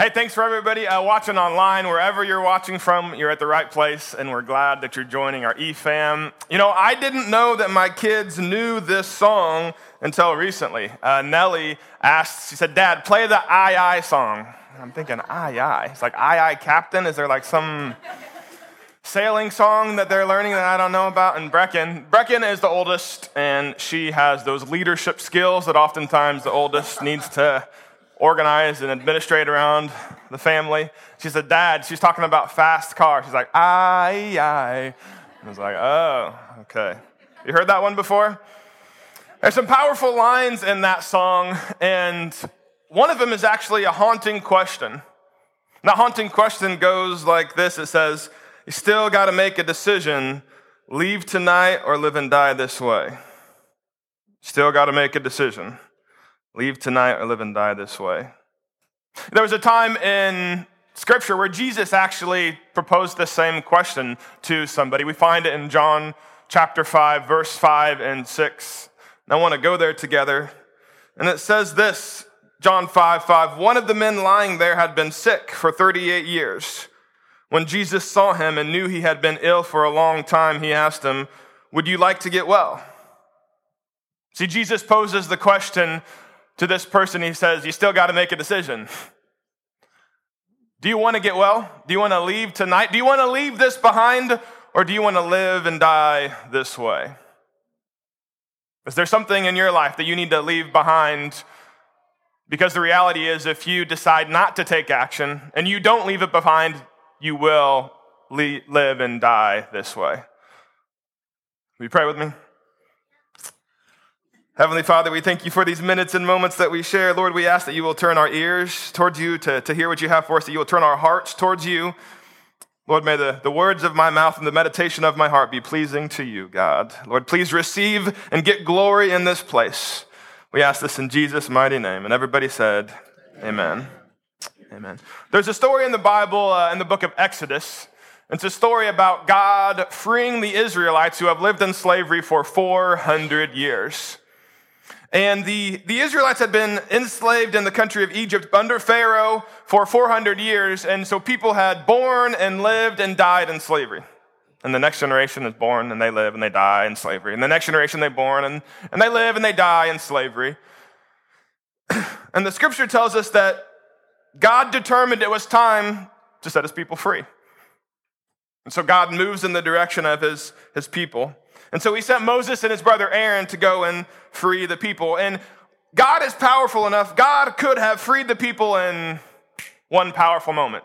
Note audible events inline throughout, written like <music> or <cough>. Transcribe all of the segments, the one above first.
Hey, thanks for everybody uh, watching online. Wherever you're watching from, you're at the right place, and we're glad that you're joining our eFam. You know, I didn't know that my kids knew this song until recently. Uh, Nellie asked, she said, Dad, play the I I song. And I'm thinking, I I. It's like, I I Captain? Is there like some sailing song that they're learning that I don't know about? And Brecken, Brecken is the oldest, and she has those leadership skills that oftentimes the oldest needs to organize and administrate around the family. She said, Dad, she's talking about fast car. She's like, aye, aye. I was like, oh, okay. You heard that one before? There's some powerful lines in that song, and one of them is actually a haunting question. And that haunting question goes like this it says, You still got to make a decision leave tonight or live and die this way. Still got to make a decision. Leave tonight or live and die this way. There was a time in Scripture where Jesus actually proposed the same question to somebody. We find it in John chapter 5, verse 5 and 6. And I want to go there together. And it says this John 5 5 One of the men lying there had been sick for 38 years. When Jesus saw him and knew he had been ill for a long time, he asked him, Would you like to get well? See, Jesus poses the question to this person, he says, You still got to make a decision. Do you want to get well? Do you want to leave tonight? Do you want to leave this behind? Or do you want to live and die this way? Is there something in your life that you need to leave behind? Because the reality is, if you decide not to take action and you don't leave it behind, you will live and die this way. Will you pray with me? Heavenly Father, we thank you for these minutes and moments that we share. Lord, we ask that you will turn our ears towards you to, to hear what you have for us, that you will turn our hearts towards you. Lord, may the, the words of my mouth and the meditation of my heart be pleasing to you, God. Lord, please receive and get glory in this place. We ask this in Jesus' mighty name. And everybody said, Amen. Amen. There's a story in the Bible, uh, in the book of Exodus. It's a story about God freeing the Israelites who have lived in slavery for 400 years. And the, the Israelites had been enslaved in the country of Egypt under Pharaoh for 400 years. And so people had born and lived and died in slavery. And the next generation is born and they live and they die in slavery. And the next generation they're born and, and they live and they die in slavery. <clears throat> and the scripture tells us that God determined it was time to set his people free. And so God moves in the direction of his, his people. And so he sent Moses and his brother Aaron to go and free the people. And God is powerful enough. God could have freed the people in one powerful moment.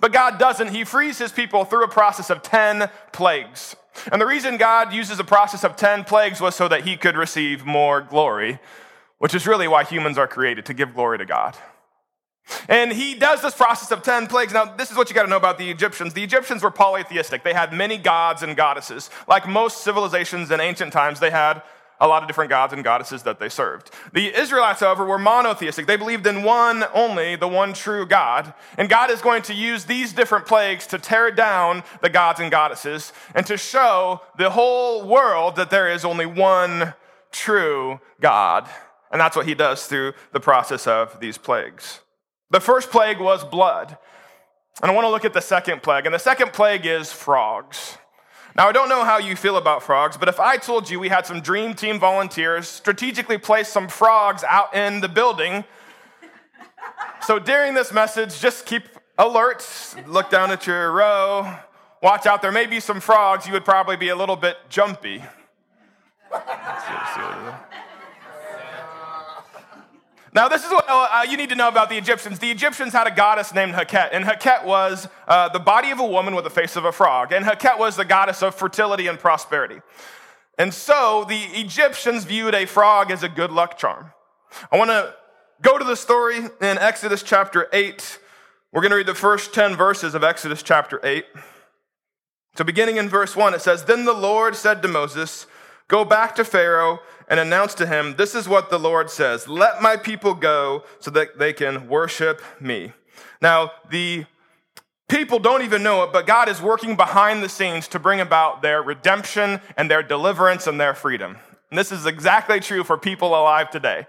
But God doesn't. He frees his people through a process of 10 plagues. And the reason God uses a process of 10 plagues was so that he could receive more glory, which is really why humans are created, to give glory to God. And he does this process of 10 plagues. Now, this is what you got to know about the Egyptians. The Egyptians were polytheistic. They had many gods and goddesses. Like most civilizations in ancient times, they had a lot of different gods and goddesses that they served. The Israelites, however, were monotheistic. They believed in one only, the one true God. And God is going to use these different plagues to tear down the gods and goddesses and to show the whole world that there is only one true God. And that's what he does through the process of these plagues. The first plague was blood. And I want to look at the second plague. And the second plague is frogs. Now, I don't know how you feel about frogs, but if I told you we had some dream team volunteers strategically place some frogs out in the building, so during this message, just keep alert, look down at your row, watch out, there may be some frogs, you would probably be a little bit jumpy. Now, this is what uh, you need to know about the Egyptians. The Egyptians had a goddess named Heket, and Heket was uh, the body of a woman with the face of a frog. And Heket was the goddess of fertility and prosperity. And so the Egyptians viewed a frog as a good luck charm. I want to go to the story in Exodus chapter 8. We're going to read the first 10 verses of Exodus chapter 8. So, beginning in verse 1, it says Then the Lord said to Moses, Go back to Pharaoh and announce to him, This is what the Lord says Let my people go so that they can worship me. Now, the people don't even know it, but God is working behind the scenes to bring about their redemption and their deliverance and their freedom. And this is exactly true for people alive today.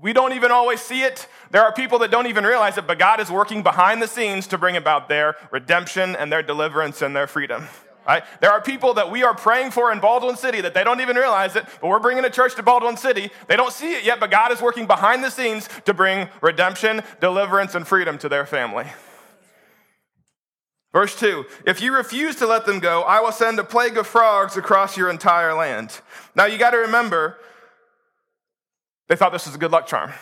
We don't even always see it. There are people that don't even realize it, but God is working behind the scenes to bring about their redemption and their deliverance and their freedom. Right? There are people that we are praying for in Baldwin City that they don't even realize it, but we're bringing a church to Baldwin City. They don't see it yet, but God is working behind the scenes to bring redemption, deliverance, and freedom to their family. Verse 2 If you refuse to let them go, I will send a plague of frogs across your entire land. Now you got to remember, they thought this was a good luck charm.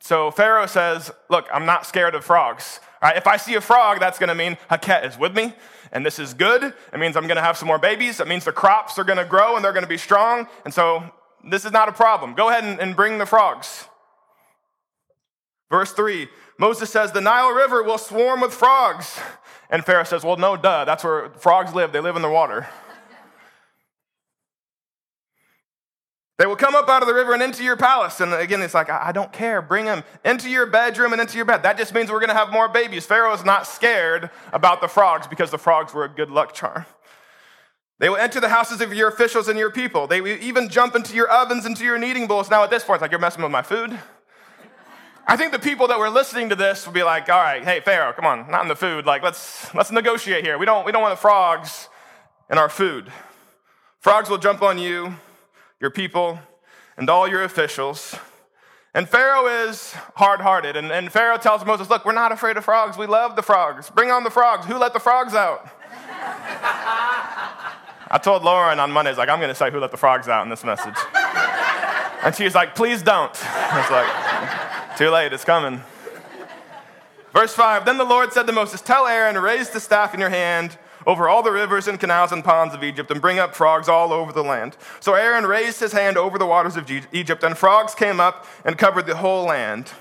So Pharaoh says, Look, I'm not scared of frogs. If I see a frog, that's going to mean Heket is with me, and this is good. It means I'm going to have some more babies. It means the crops are going to grow and they're going to be strong. And so this is not a problem. Go ahead and, and bring the frogs. Verse 3 Moses says, The Nile River will swarm with frogs. And Pharaoh says, Well, no, duh. That's where frogs live. They live in the water. They will come up out of the river and into your palace. And again, it's like, I don't care. Bring them into your bedroom and into your bed. That just means we're going to have more babies. Pharaoh is not scared about the frogs because the frogs were a good luck charm. They will enter the houses of your officials and your people. They will even jump into your ovens, into your kneading bowls. Now, at this point, it's like, you're messing with my food. I think the people that were listening to this would be like, all right, hey, Pharaoh, come on, not in the food. Like, let's, let's negotiate here. We don't, we don't want the frogs in our food. Frogs will jump on you your people, and all your officials. And Pharaoh is hard hearted. And, and Pharaoh tells Moses, Look, we're not afraid of frogs. We love the frogs. Bring on the frogs. Who let the frogs out? <laughs> I told Lauren on Mondays, like, I'm going to say who let the frogs out in this message. <laughs> and she's like, Please don't. It's like, Too late, it's coming. Verse 5 Then the Lord said to Moses, Tell Aaron, raise the staff in your hand over all the rivers and canals and ponds of Egypt and bring up frogs all over the land. So Aaron raised his hand over the waters of Egypt, and frogs came up and covered the whole land.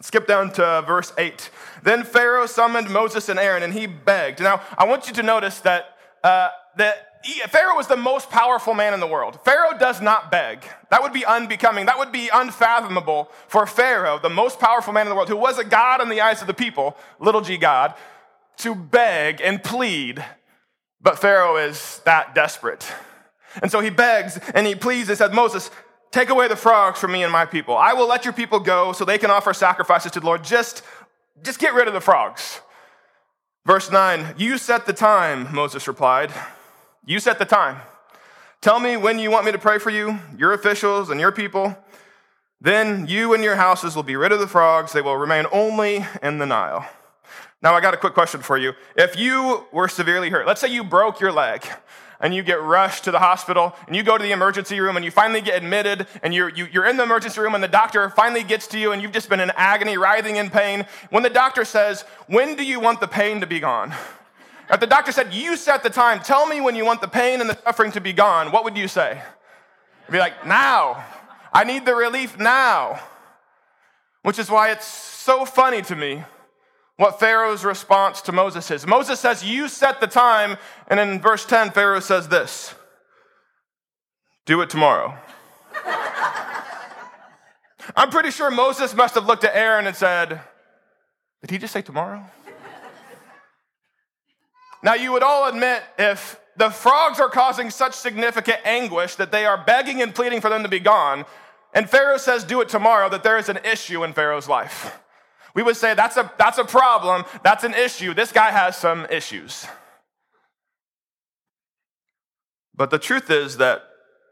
Skip down to verse 8. Then Pharaoh summoned Moses and Aaron, and he begged. Now, I want you to notice that, uh, that Pharaoh was the most powerful man in the world. Pharaoh does not beg. That would be unbecoming. That would be unfathomable for Pharaoh, the most powerful man in the world, who was a God in the eyes of the people, little g God, to beg and plead, but Pharaoh is that desperate. And so he begs and he pleads and said, Moses, take away the frogs from me and my people. I will let your people go so they can offer sacrifices to the Lord. Just, just get rid of the frogs. Verse 9, you set the time, Moses replied. You set the time. Tell me when you want me to pray for you, your officials, and your people. Then you and your houses will be rid of the frogs. They will remain only in the Nile. Now, I got a quick question for you. If you were severely hurt, let's say you broke your leg and you get rushed to the hospital and you go to the emergency room and you finally get admitted and you're, you, are you are in the emergency room and the doctor finally gets to you and you've just been in agony, writhing in pain. When the doctor says, When do you want the pain to be gone? If the doctor said, You set the time, tell me when you want the pain and the suffering to be gone, what would you say? You'd be like, Now. I need the relief now. Which is why it's so funny to me what Pharaoh's response to Moses is. Moses says, You set the time. And in verse 10, Pharaoh says this Do it tomorrow. <laughs> I'm pretty sure Moses must have looked at Aaron and said, Did he just say tomorrow? now, you would all admit if the frogs are causing such significant anguish that they are begging and pleading for them to be gone, and Pharaoh says, Do it tomorrow, that there is an issue in Pharaoh's life. We would say that's a, that's a problem, that's an issue. This guy has some issues. But the truth is that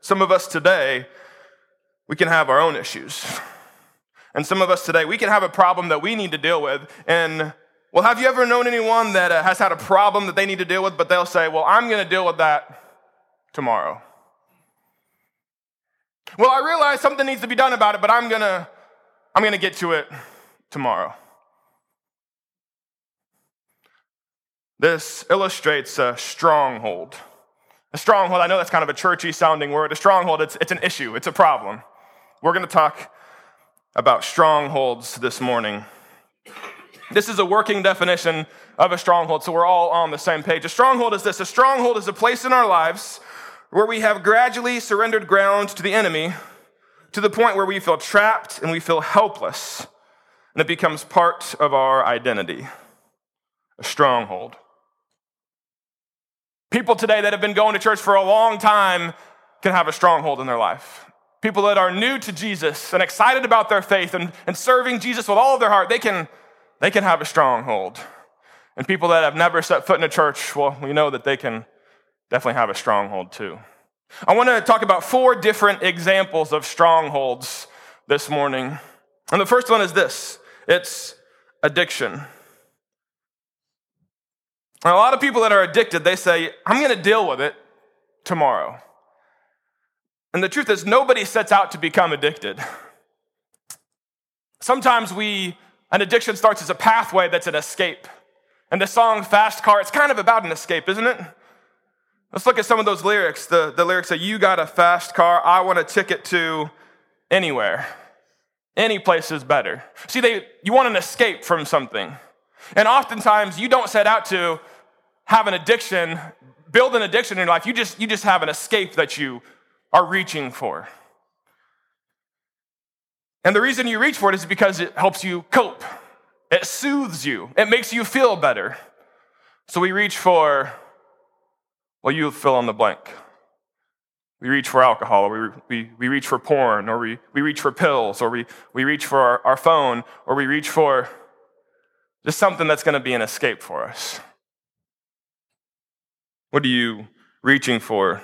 some of us today, we can have our own issues. And some of us today, we can have a problem that we need to deal with. And, well, have you ever known anyone that uh, has had a problem that they need to deal with, but they'll say, well, I'm going to deal with that tomorrow? Well, I realize something needs to be done about it, but I'm going to I'm going to get to it tomorrow. This illustrates a stronghold. A stronghold, I know that's kind of a churchy sounding word. A stronghold, it's, it's an issue, it's a problem. We're going to talk about strongholds this morning. This is a working definition of a stronghold, so we're all on the same page. A stronghold is this a stronghold is a place in our lives where we have gradually surrendered ground to the enemy to the point where we feel trapped and we feel helpless, and it becomes part of our identity. A stronghold. People today that have been going to church for a long time can have a stronghold in their life. People that are new to Jesus and excited about their faith and, and serving Jesus with all of their heart, they can, they can have a stronghold. And people that have never set foot in a church, well, we know that they can definitely have a stronghold too. I want to talk about four different examples of strongholds this morning. And the first one is this it's addiction. A lot of people that are addicted, they say, I'm going to deal with it tomorrow. And the truth is, nobody sets out to become addicted. Sometimes we, an addiction starts as a pathway that's an escape. And the song Fast Car, it's kind of about an escape, isn't it? Let's look at some of those lyrics. The, the lyrics say, You got a fast car, I want a ticket to anywhere. Any place is better. See, they, you want an escape from something. And oftentimes, you don't set out to have an addiction, build an addiction in your life. You just, you just have an escape that you are reaching for. And the reason you reach for it is because it helps you cope, it soothes you, it makes you feel better. So we reach for, well, you fill in the blank. We reach for alcohol, or we, we, we reach for porn, or we, we reach for pills, or we, we reach for our, our phone, or we reach for just something that's going to be an escape for us. What are you reaching for?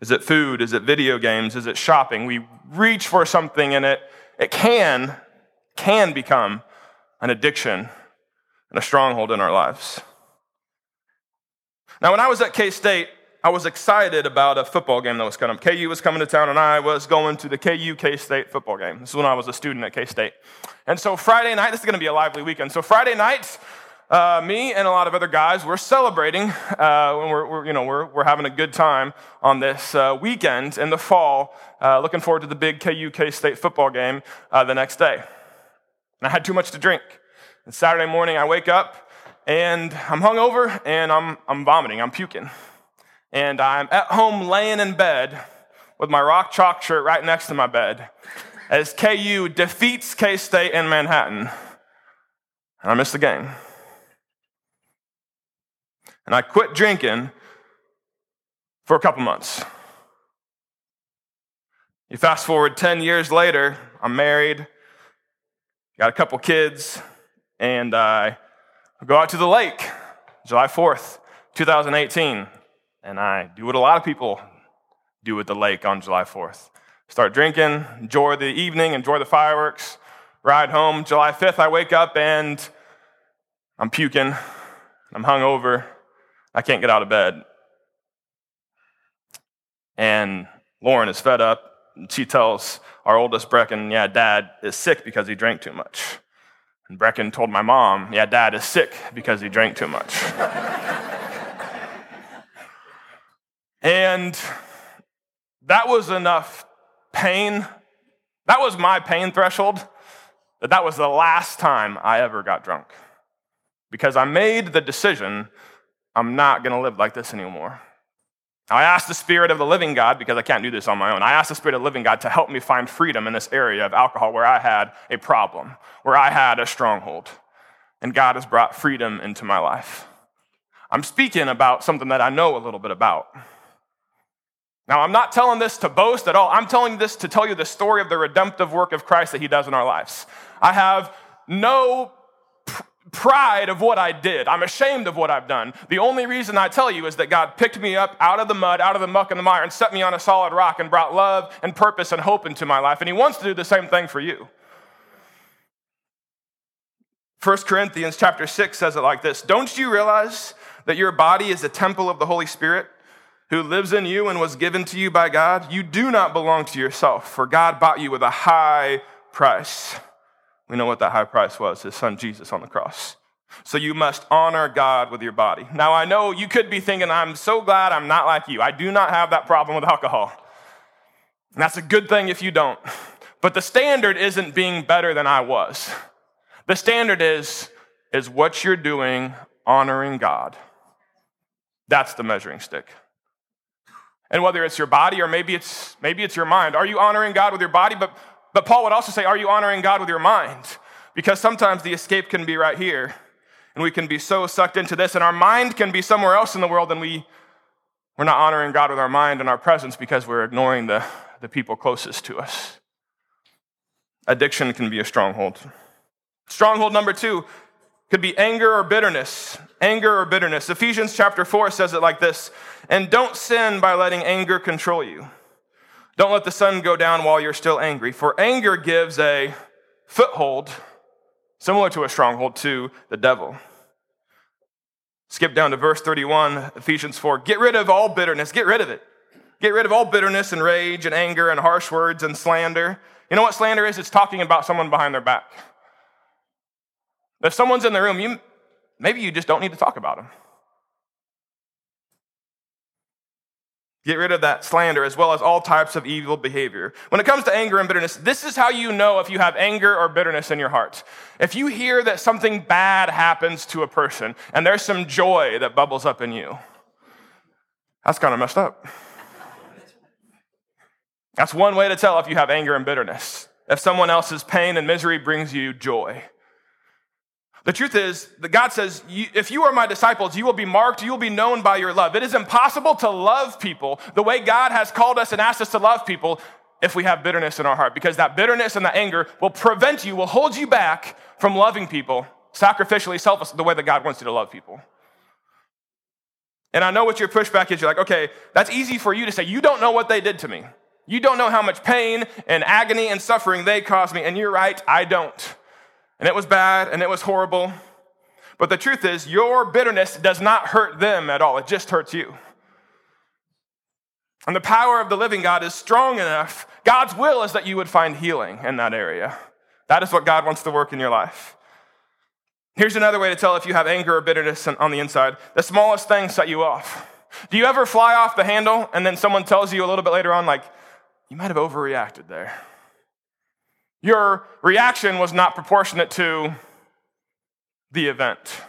Is it food? Is it video games? Is it shopping? We reach for something and it, it can, can become an addiction and a stronghold in our lives. Now, when I was at K State, I was excited about a football game that was coming up. KU was coming to town, and I was going to the KU K State football game. This is when I was a student at K State. And so, Friday night, this is going to be a lively weekend. So, Friday night, uh, me and a lot of other guys, we're celebrating uh, when we're, we're, you know, we're, we're having a good time on this uh, weekend in the fall, uh, looking forward to the big KU K State football game uh, the next day. And I had too much to drink. And Saturday morning, I wake up and I'm hungover and I'm, I'm vomiting, I'm puking. And I'm at home laying in bed with my rock chalk shirt right next to my bed as KU defeats K State in Manhattan. And I missed the game and I quit drinking for a couple months. You fast forward 10 years later, I'm married, got a couple kids, and I go out to the lake July 4th, 2018, and I do what a lot of people do at the lake on July 4th. Start drinking, enjoy the evening, enjoy the fireworks, ride home. July 5th, I wake up and I'm puking, I'm hungover, I can't get out of bed. And Lauren is fed up. She tells our oldest Brecken, Yeah, dad is sick because he drank too much. And Brecken told my mom, Yeah, dad is sick because he drank too much. <laughs> and that was enough pain. That was my pain threshold. That that was the last time I ever got drunk. Because I made the decision I'm not going to live like this anymore. I asked the Spirit of the living God, because I can't do this on my own, I asked the Spirit of the living God to help me find freedom in this area of alcohol where I had a problem, where I had a stronghold. And God has brought freedom into my life. I'm speaking about something that I know a little bit about. Now, I'm not telling this to boast at all. I'm telling this to tell you the story of the redemptive work of Christ that He does in our lives. I have no pride of what I did. I'm ashamed of what I've done. The only reason I tell you is that God picked me up out of the mud, out of the muck and the mire, and set me on a solid rock and brought love and purpose and hope into my life. And He wants to do the same thing for you. 1 Corinthians chapter 6 says it like this Don't you realize that your body is a temple of the Holy Spirit who lives in you and was given to you by God? You do not belong to yourself, for God bought you with a high price. We know what that high price was his son Jesus on the cross. So you must honor God with your body. Now, I know you could be thinking, I'm so glad I'm not like you. I do not have that problem with alcohol. And that's a good thing if you don't. But the standard isn't being better than I was. The standard is is what you're doing honoring God. That's the measuring stick. And whether it's your body or maybe it's maybe it's your mind, are you honoring God with your body? But but Paul would also say, are you honoring God with your mind? Because sometimes the escape can be right here, and we can be so sucked into this, and our mind can be somewhere else in the world, and we we're not honoring God with our mind and our presence because we're ignoring the, the people closest to us. Addiction can be a stronghold. Stronghold number two could be anger or bitterness. Anger or bitterness. Ephesians chapter 4 says it like this And don't sin by letting anger control you. Don't let the sun go down while you're still angry, for anger gives a foothold, similar to a stronghold, to the devil. Skip down to verse 31, Ephesians 4. Get rid of all bitterness. Get rid of it. Get rid of all bitterness and rage and anger and harsh words and slander. You know what slander is? It's talking about someone behind their back. If someone's in the room, you, maybe you just don't need to talk about them. Get rid of that slander as well as all types of evil behavior. When it comes to anger and bitterness, this is how you know if you have anger or bitterness in your heart. If you hear that something bad happens to a person and there's some joy that bubbles up in you, that's kind of messed up. That's one way to tell if you have anger and bitterness. If someone else's pain and misery brings you joy. The truth is that God says, if you are my disciples, you will be marked, you will be known by your love. It is impossible to love people the way God has called us and asked us to love people if we have bitterness in our heart, because that bitterness and that anger will prevent you, will hold you back from loving people sacrificially, selfless, the way that God wants you to love people. And I know what your pushback is. You're like, okay, that's easy for you to say. You don't know what they did to me. You don't know how much pain and agony and suffering they caused me. And you're right, I don't and it was bad and it was horrible. But the truth is, your bitterness does not hurt them at all, it just hurts you. And the power of the living God is strong enough. God's will is that you would find healing in that area. That is what God wants to work in your life. Here's another way to tell if you have anger or bitterness on the inside the smallest thing set you off. Do you ever fly off the handle and then someone tells you a little bit later on, like, you might have overreacted there? Your reaction was not proportionate to the event.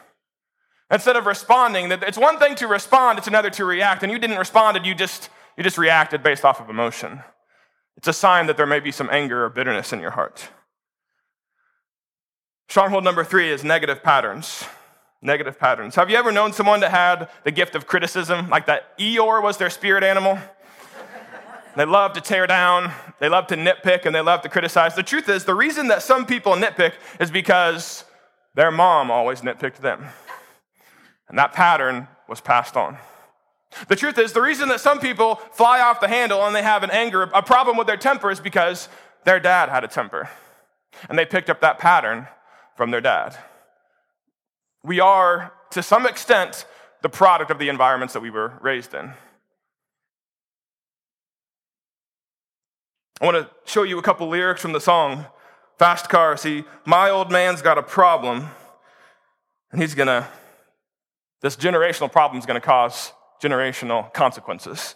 Instead of responding, it's one thing to respond, it's another to react. And you didn't respond and you just, you just reacted based off of emotion. It's a sign that there may be some anger or bitterness in your heart. Stronghold number three is negative patterns. Negative patterns. Have you ever known someone that had the gift of criticism, like that Eeyore was their spirit animal? They love to tear down, they love to nitpick, and they love to criticize. The truth is, the reason that some people nitpick is because their mom always nitpicked them. And that pattern was passed on. The truth is, the reason that some people fly off the handle and they have an anger, a problem with their temper, is because their dad had a temper. And they picked up that pattern from their dad. We are, to some extent, the product of the environments that we were raised in. I want to show you a couple lyrics from the song Fast Car. See, my old man's got a problem, and he's gonna, this generational problem is gonna cause generational consequences.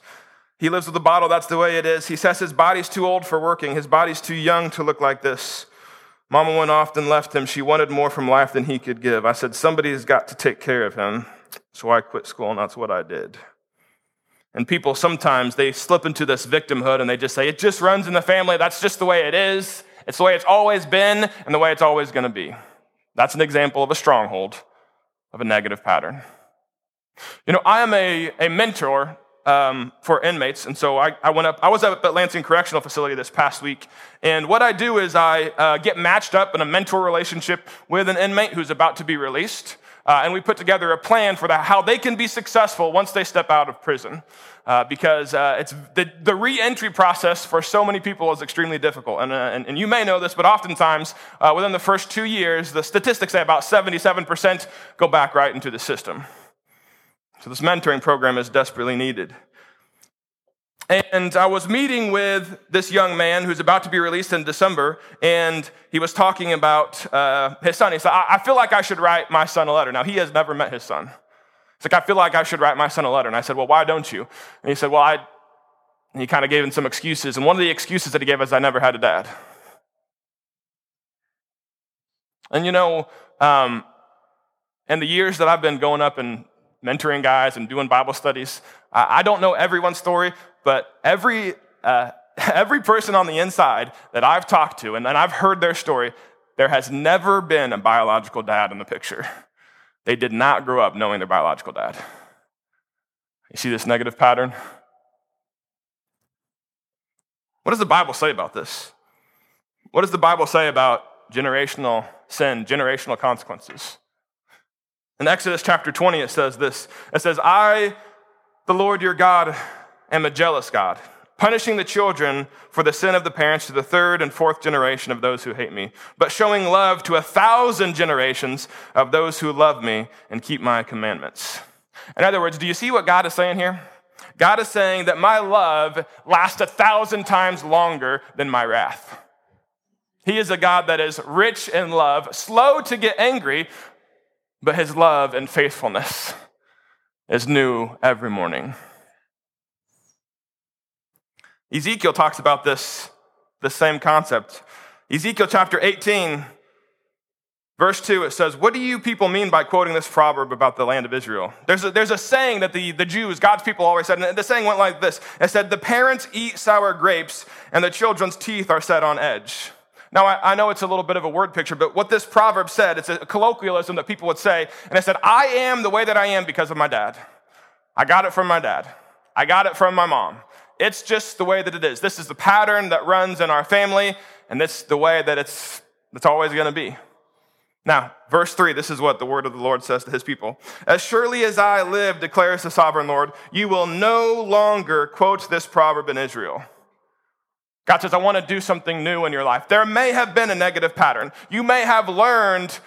He lives with a bottle, that's the way it is. He says his body's too old for working, his body's too young to look like this. Mama went off and left him. She wanted more from life than he could give. I said, Somebody's got to take care of him. So I quit school, and that's what I did. And people sometimes they slip into this victimhood and they just say, it just runs in the family. That's just the way it is. It's the way it's always been and the way it's always going to be. That's an example of a stronghold of a negative pattern. You know, I am a, a mentor um, for inmates, and so I, I, went up. I was up at the Lansing Correctional Facility this past week, and what I do is I uh, get matched up in a mentor relationship with an inmate who's about to be released. Uh, and we put together a plan for how they can be successful once they step out of prison. Uh, because uh, it's the, the re-entry process for so many people is extremely difficult. And, uh, and, and, you may know this, but oftentimes uh, within the first two years, the statistics say about 77% go back right into the system. So this mentoring program is desperately needed. And I was meeting with this young man who's about to be released in December, and he was talking about uh, his son. He said, I-, I feel like I should write my son a letter. Now, he has never met his son. He's like, I feel like I should write my son a letter. And I said, Well, why don't you? And he said, Well, I. And he kind of gave him some excuses. And one of the excuses that he gave is, I never had a dad. And you know, um, In the years that I've been going up and mentoring guys and doing Bible studies, I don't know everyone's story, but every, uh, <laughs> every person on the inside that I've talked to and, and I've heard their story, there has never been a biological dad in the picture. <laughs> They did not grow up knowing their biological dad. You see this negative pattern? What does the Bible say about this? What does the Bible say about generational sin, generational consequences? In Exodus chapter 20, it says this It says, I, the Lord your God, am a jealous God, punishing the children for the sin of the parents to the third and fourth generation of those who hate me, but showing love to a thousand generations of those who love me and keep my commandments. In other words, do you see what God is saying here? God is saying that my love lasts a thousand times longer than my wrath. He is a God that is rich in love, slow to get angry, but his love and faithfulness is new every morning. Ezekiel talks about this, the same concept. Ezekiel chapter 18, Verse 2, it says, What do you people mean by quoting this proverb about the land of Israel? There's a, there's a saying that the, the Jews, God's people, always said, and the saying went like this It said, The parents eat sour grapes, and the children's teeth are set on edge. Now, I, I know it's a little bit of a word picture, but what this proverb said, it's a colloquialism that people would say, and it said, I am the way that I am because of my dad. I got it from my dad. I got it from my mom. It's just the way that it is. This is the pattern that runs in our family, and this is the way that it's, it's always going to be. Now, verse 3, this is what the word of the Lord says to his people. As surely as I live, declares the sovereign Lord, you will no longer quote this proverb in Israel. God says, I want to do something new in your life. There may have been a negative pattern. You may have learned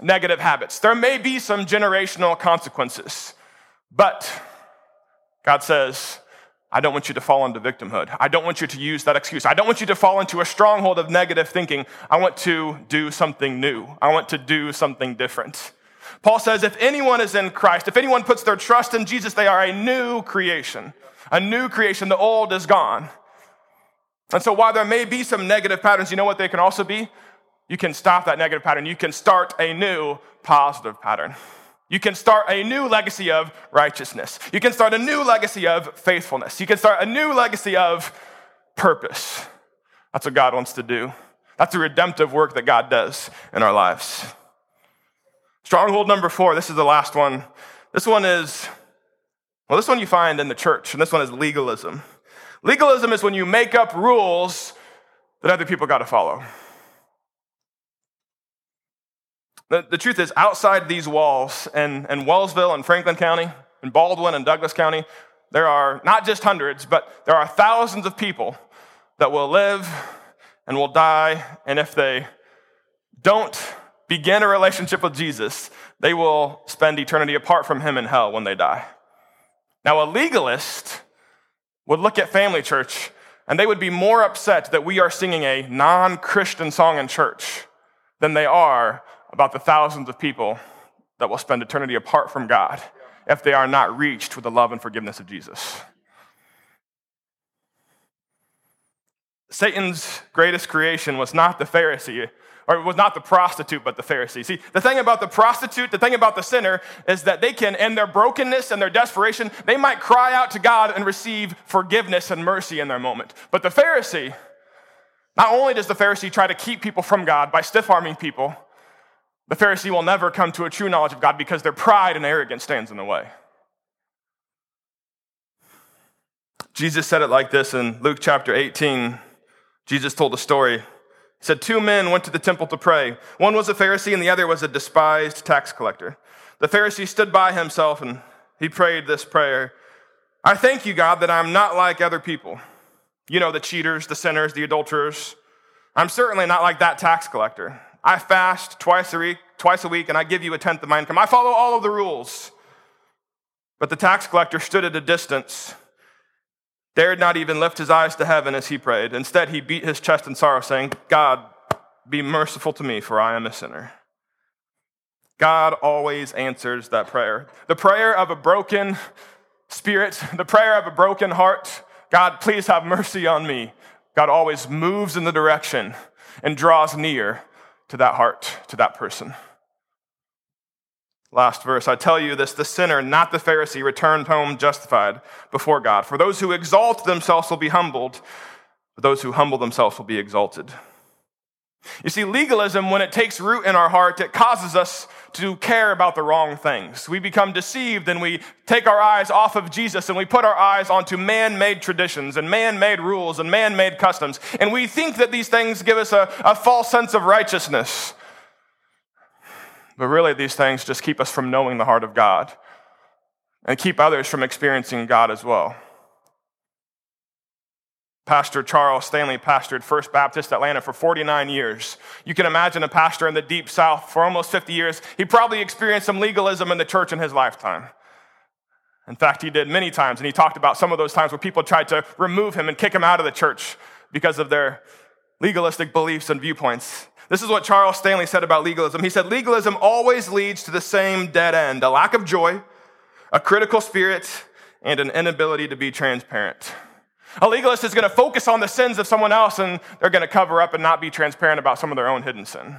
negative habits. There may be some generational consequences. But God says, I don't want you to fall into victimhood. I don't want you to use that excuse. I don't want you to fall into a stronghold of negative thinking. I want to do something new. I want to do something different. Paul says, if anyone is in Christ, if anyone puts their trust in Jesus, they are a new creation. A new creation. The old is gone. And so while there may be some negative patterns, you know what they can also be? You can stop that negative pattern. You can start a new positive pattern. You can start a new legacy of righteousness. You can start a new legacy of faithfulness. You can start a new legacy of purpose. That's what God wants to do. That's the redemptive work that God does in our lives. Stronghold number four, this is the last one. This one is, well, this one you find in the church, and this one is legalism. Legalism is when you make up rules that other people got to follow. The, the truth is, outside these walls, in, in Wellsville and Franklin County, in Baldwin and Douglas County, there are not just hundreds, but there are thousands of people that will live and will die. And if they don't begin a relationship with Jesus, they will spend eternity apart from Him in hell when they die. Now, a legalist would look at Family Church and they would be more upset that we are singing a non Christian song in church than they are about the thousands of people that will spend eternity apart from God if they are not reached with the love and forgiveness of Jesus. Satan's greatest creation was not the Pharisee, or it was not the prostitute, but the Pharisee. See, the thing about the prostitute, the thing about the sinner, is that they can, in their brokenness and their desperation, they might cry out to God and receive forgiveness and mercy in their moment. But the Pharisee, not only does the Pharisee try to keep people from God by stiff arming people, the Pharisee will never come to a true knowledge of God because their pride and arrogance stands in the way. Jesus said it like this in Luke chapter 18. Jesus told a story. He said, Two men went to the temple to pray. One was a Pharisee and the other was a despised tax collector. The Pharisee stood by himself and he prayed this prayer I thank you, God, that I'm not like other people. You know, the cheaters, the sinners, the adulterers. I'm certainly not like that tax collector. I fast twice a week, twice a week, and I give you a tenth of my income. I follow all of the rules. But the tax collector stood at a distance, dared not even lift his eyes to heaven as he prayed. Instead, he beat his chest in sorrow, saying, God, be merciful to me, for I am a sinner. God always answers that prayer. The prayer of a broken spirit, <laughs> the prayer of a broken heart, God, please have mercy on me. God always moves in the direction and draws near to that heart, to that person. Last verse. I tell you this the sinner, not the Pharisee, returned home justified before God. For those who exalt themselves will be humbled, but those who humble themselves will be exalted. You see, legalism, when it takes root in our heart, it causes us to care about the wrong things. We become deceived and we take our eyes off of Jesus and we put our eyes onto man made traditions and man made rules and man made customs. And we think that these things give us a, a false sense of righteousness. But really, these things just keep us from knowing the heart of God and keep others from experiencing God as well. Pastor Charles Stanley pastored First Baptist Atlanta for 49 years. You can imagine a pastor in the deep south for almost 50 years. He probably experienced some legalism in the church in his lifetime. In fact, he did many times, and he talked about some of those times where people tried to remove him and kick him out of the church because of their legalistic beliefs and viewpoints. This is what Charles Stanley said about legalism. He said, Legalism always leads to the same dead end a lack of joy, a critical spirit, and an inability to be transparent. A legalist is going to focus on the sins of someone else and they're going to cover up and not be transparent about some of their own hidden sin.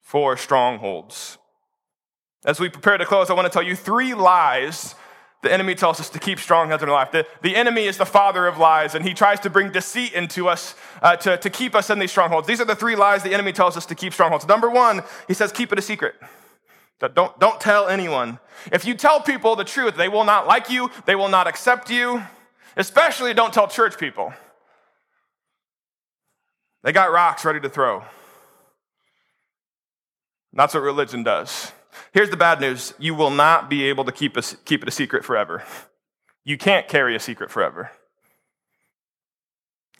Four strongholds. As we prepare to close, I want to tell you three lies the enemy tells us to keep strongholds in our life. The, the enemy is the father of lies, and he tries to bring deceit into us uh, to, to keep us in these strongholds. These are the three lies the enemy tells us to keep strongholds. Number one, he says, keep it a secret. Don't, don't tell anyone. If you tell people the truth, they will not like you, they will not accept you. Especially don't tell church people. They got rocks ready to throw. That's what religion does. Here's the bad news you will not be able to keep, a, keep it a secret forever. You can't carry a secret forever.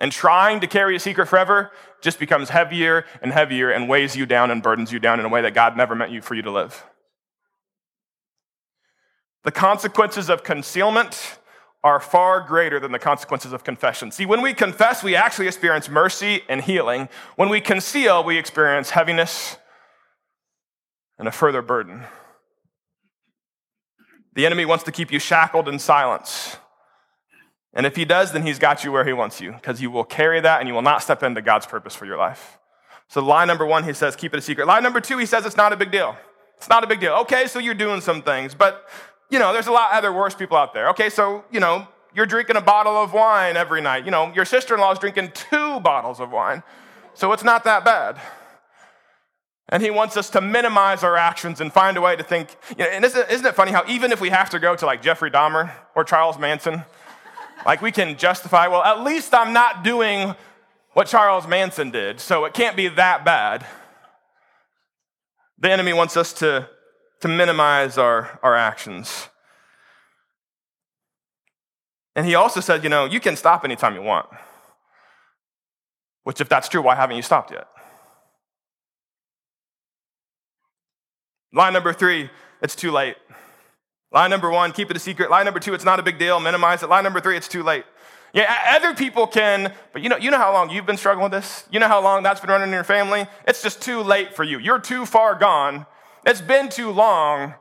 And trying to carry a secret forever just becomes heavier and heavier and weighs you down and burdens you down in a way that God never meant you for you to live. The consequences of concealment are far greater than the consequences of confession. See, when we confess, we actually experience mercy and healing. When we conceal, we experience heaviness and a further burden. The enemy wants to keep you shackled in silence. And if he does, then he's got you where he wants you because you will carry that and you will not step into God's purpose for your life. So, lie number one, he says, keep it a secret. Lie number two, he says, it's not a big deal. It's not a big deal. Okay, so you're doing some things, but you know, there's a lot other worse people out there. Okay, so, you know, you're drinking a bottle of wine every night. You know, your sister in law is drinking two bottles of wine. So it's not that bad. And he wants us to minimize our actions and find a way to think. You know, and isn't, isn't it funny how even if we have to go to like Jeffrey Dahmer or Charles Manson, like we can justify, well, at least I'm not doing what Charles Manson did, so it can't be that bad. The enemy wants us to, to minimize our, our actions. And he also said, you know, you can stop anytime you want. Which, if that's true, why haven't you stopped yet? Line number three, it's too late. Line number one, keep it a secret. Line number two, it's not a big deal, minimize it. Line number three, it's too late. Yeah, other people can, but you know, you know how long you've been struggling with this? You know how long that's been running in your family? It's just too late for you. You're too far gone. It's been too long.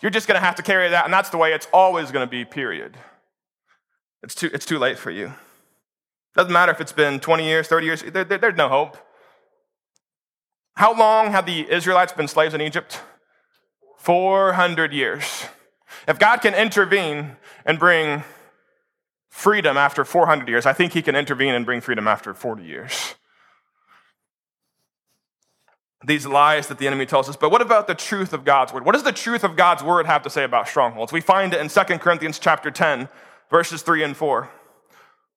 You're just going to have to carry that, and that's the way it's always going to be, period. It's too, it's too late for you. Doesn't matter if it's been 20 years, 30 years, there, there, there's no hope. How long have the Israelites been slaves in Egypt? 400 years. If God can intervene and bring freedom after 400 years, I think He can intervene and bring freedom after 40 years. These lies that the enemy tells us. But what about the truth of God's word? What does the truth of God's word have to say about strongholds? We find it in 2 Corinthians chapter 10, verses 3 and 4.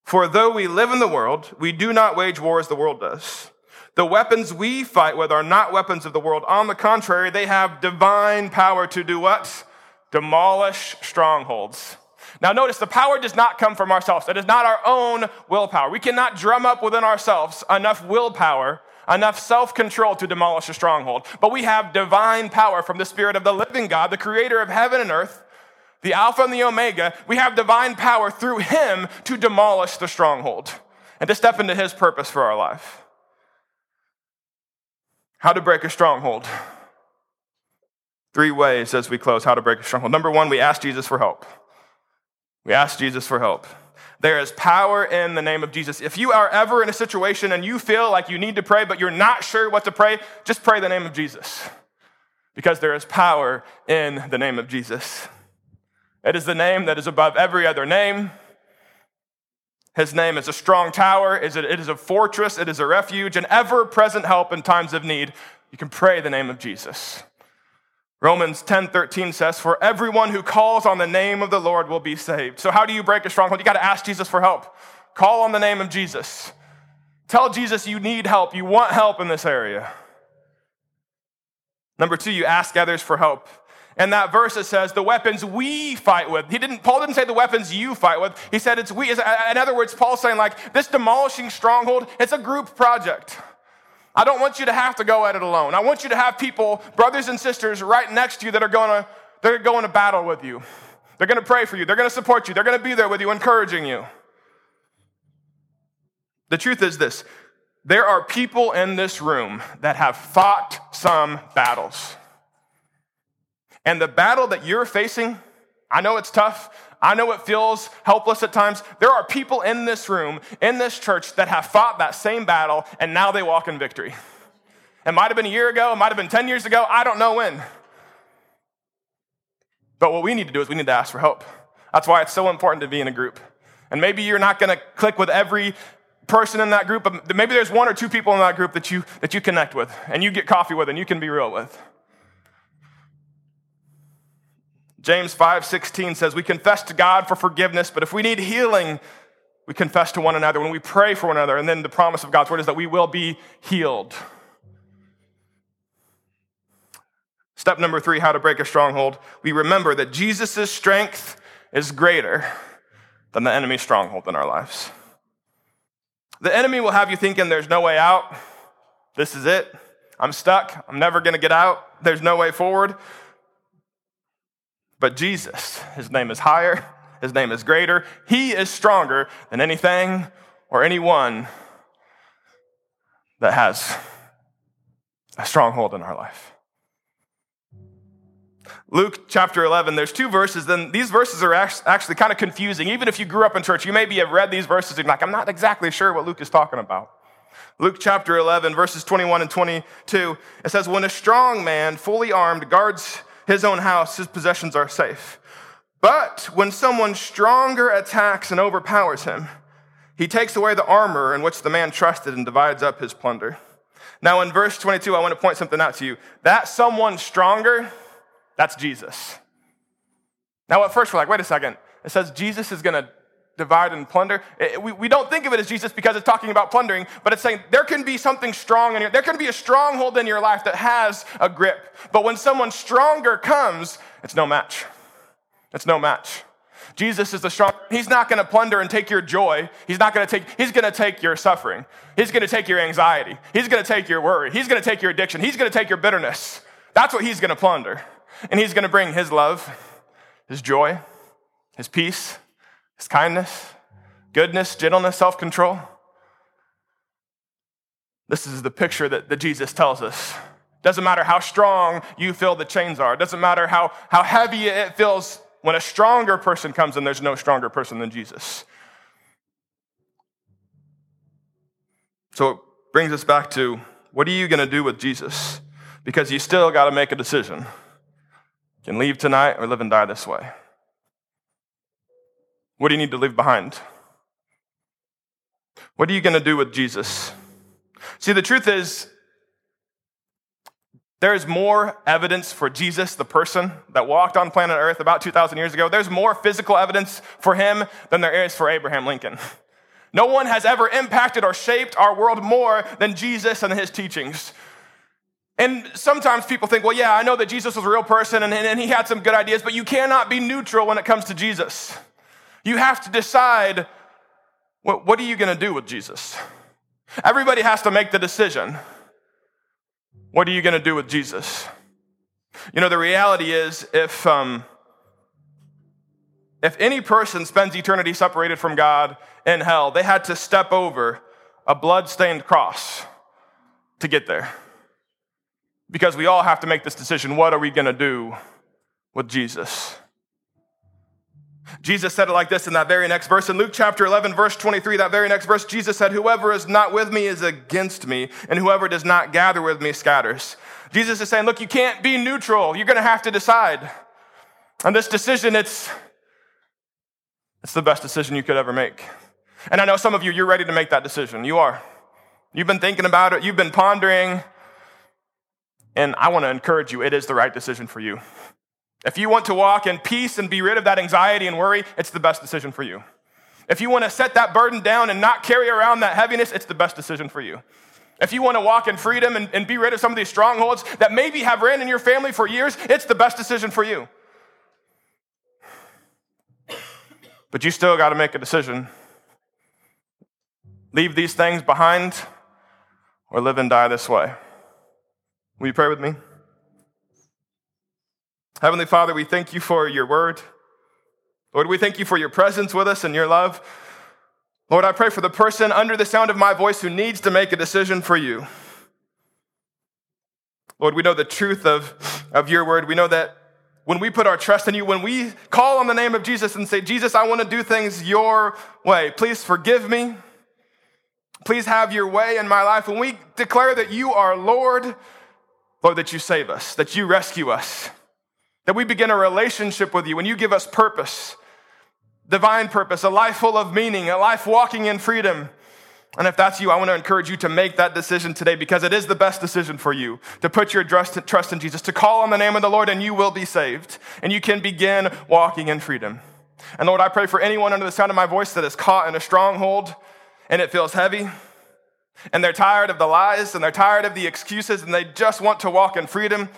For though we live in the world, we do not wage war as the world does. The weapons we fight with are not weapons of the world. On the contrary, they have divine power to do what? Demolish strongholds. Now, notice the power does not come from ourselves. It is not our own willpower. We cannot drum up within ourselves enough willpower, enough self control to demolish a stronghold. But we have divine power from the Spirit of the living God, the creator of heaven and earth, the Alpha and the Omega. We have divine power through Him to demolish the stronghold and to step into His purpose for our life. How to break a stronghold. Three ways as we close how to break a stronghold. Number one, we ask Jesus for help. We ask Jesus for help. There is power in the name of Jesus. If you are ever in a situation and you feel like you need to pray, but you're not sure what to pray, just pray the name of Jesus. Because there is power in the name of Jesus. It is the name that is above every other name. His name is a strong tower, it is a fortress, it is a refuge, an ever present help in times of need. You can pray the name of Jesus. Romans 10:13 says, "For everyone who calls on the name of the Lord will be saved." So how do you break a stronghold? You got to ask Jesus for help. Call on the name of Jesus. Tell Jesus you need help, you want help in this area. Number 2, you ask others for help. And that verse it says the weapons we fight with. He didn't Paul didn't say the weapons you fight with. He said it's we. In other words, Paul's saying like this demolishing stronghold, it's a group project. I don't want you to have to go at it alone. I want you to have people, brothers and sisters, right next to you that are going to they're going to battle with you. They're going to pray for you. They're going to support you. They're going to be there with you, encouraging you. The truth is this there are people in this room that have fought some battles. And the battle that you're facing, I know it's tough. I know it feels helpless at times. There are people in this room, in this church, that have fought that same battle and now they walk in victory. It might have been a year ago, it might have been 10 years ago, I don't know when. But what we need to do is we need to ask for help. That's why it's so important to be in a group. And maybe you're not going to click with every person in that group, but maybe there's one or two people in that group that you, that you connect with and you get coffee with and you can be real with. James 5:16 says we confess to God for forgiveness, but if we need healing, we confess to one another when we pray for one another, and then the promise of God's word is that we will be healed. Step number three how to break a stronghold. We remember that Jesus' strength is greater than the enemy's stronghold in our lives. The enemy will have you thinking there's no way out. This is it. I'm stuck. I'm never going to get out. There's no way forward. But Jesus, his name is higher, his name is greater. He is stronger than anything or anyone that has a stronghold in our life. Luke chapter 11, there's two verses. Then these verses are actually kind of confusing. Even if you grew up in church, you maybe have read these verses and like, I'm not exactly sure what Luke is talking about. Luke chapter 11, verses 21 and 22, it says, When a strong man, fully armed, guards his own house, his possessions are safe. But when someone stronger attacks and overpowers him, he takes away the armor in which the man trusted and divides up his plunder. Now, in verse 22, I want to point something out to you. That someone stronger, that's Jesus. Now, at first, we're like, wait a second. It says Jesus is going to divide and plunder. Eh, we, we don't think of it as Jesus because it's talking about plundering, but it's saying there can be something strong in your, there can be a stronghold in your life that has a grip. But when someone stronger comes, it's no match. It's no match. Jesus is the strong. He's not going to plunder and take your joy. He's not going to take, he's going to take your suffering. He's going to take your anxiety. He's going to take your worry. He's going to take your addiction. He's going to take your bitterness. That's what he's going to plunder. And he's going to bring his love, his joy, his peace, kindness, goodness, gentleness, self control. This is the picture that, that Jesus tells us. Doesn't matter how strong you feel the chains are, doesn't matter how, how heavy it feels when a stronger person comes and there's no stronger person than Jesus. So it brings us back to what are you going to do with Jesus? Because you still got to make a decision. You can leave tonight or live and die this way. What do you need to leave behind? What are you going to do with Jesus? See, the truth is, there's more evidence for Jesus, the person that walked on planet Earth about 2,000 years ago. There's more physical evidence for him than there is for Abraham Lincoln. No one has ever impacted or shaped our world more than Jesus and his teachings. And sometimes people think, well, yeah, I know that Jesus was a real person and, and he had some good ideas, but you cannot be neutral when it comes to Jesus. You have to decide what, what are you going to do with Jesus? Everybody has to make the decision. What are you going to do with Jesus? You know, the reality is if, um, if any person spends eternity separated from God in hell, they had to step over a blood-stained cross to get there. Because we all have to make this decision what are we going to do with Jesus? Jesus said it like this in that very next verse. In Luke chapter 11, verse 23, that very next verse, Jesus said, Whoever is not with me is against me, and whoever does not gather with me scatters. Jesus is saying, Look, you can't be neutral. You're going to have to decide. And this decision, it's, it's the best decision you could ever make. And I know some of you, you're ready to make that decision. You are. You've been thinking about it, you've been pondering, and I want to encourage you, it is the right decision for you. If you want to walk in peace and be rid of that anxiety and worry, it's the best decision for you. If you want to set that burden down and not carry around that heaviness, it's the best decision for you. If you want to walk in freedom and, and be rid of some of these strongholds that maybe have ran in your family for years, it's the best decision for you. But you still got to make a decision. Leave these things behind or live and die this way. Will you pray with me? Heavenly Father, we thank you for your word. Lord, we thank you for your presence with us and your love. Lord, I pray for the person under the sound of my voice who needs to make a decision for you. Lord, we know the truth of, of your word. We know that when we put our trust in you, when we call on the name of Jesus and say, Jesus, I want to do things your way, please forgive me. Please have your way in my life. When we declare that you are Lord, Lord, that you save us, that you rescue us, that we begin a relationship with you, when you give us purpose, divine purpose, a life full of meaning, a life walking in freedom. And if that's you, I want to encourage you to make that decision today because it is the best decision for you to put your trust in Jesus, to call on the name of the Lord, and you will be saved. And you can begin walking in freedom. And Lord, I pray for anyone under the sound of my voice that is caught in a stronghold and it feels heavy, and they're tired of the lies and they're tired of the excuses and they just want to walk in freedom.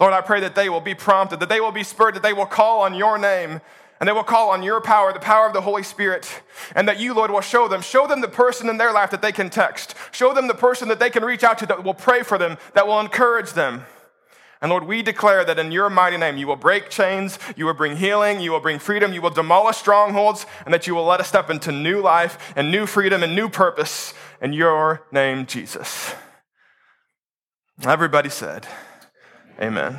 Lord, I pray that they will be prompted, that they will be spurred, that they will call on your name and they will call on your power, the power of the Holy Spirit, and that you, Lord, will show them. Show them the person in their life that they can text. Show them the person that they can reach out to that will pray for them, that will encourage them. And Lord, we declare that in your mighty name, you will break chains, you will bring healing, you will bring freedom, you will demolish strongholds, and that you will let us step into new life and new freedom and new purpose in your name, Jesus. Everybody said, Amen.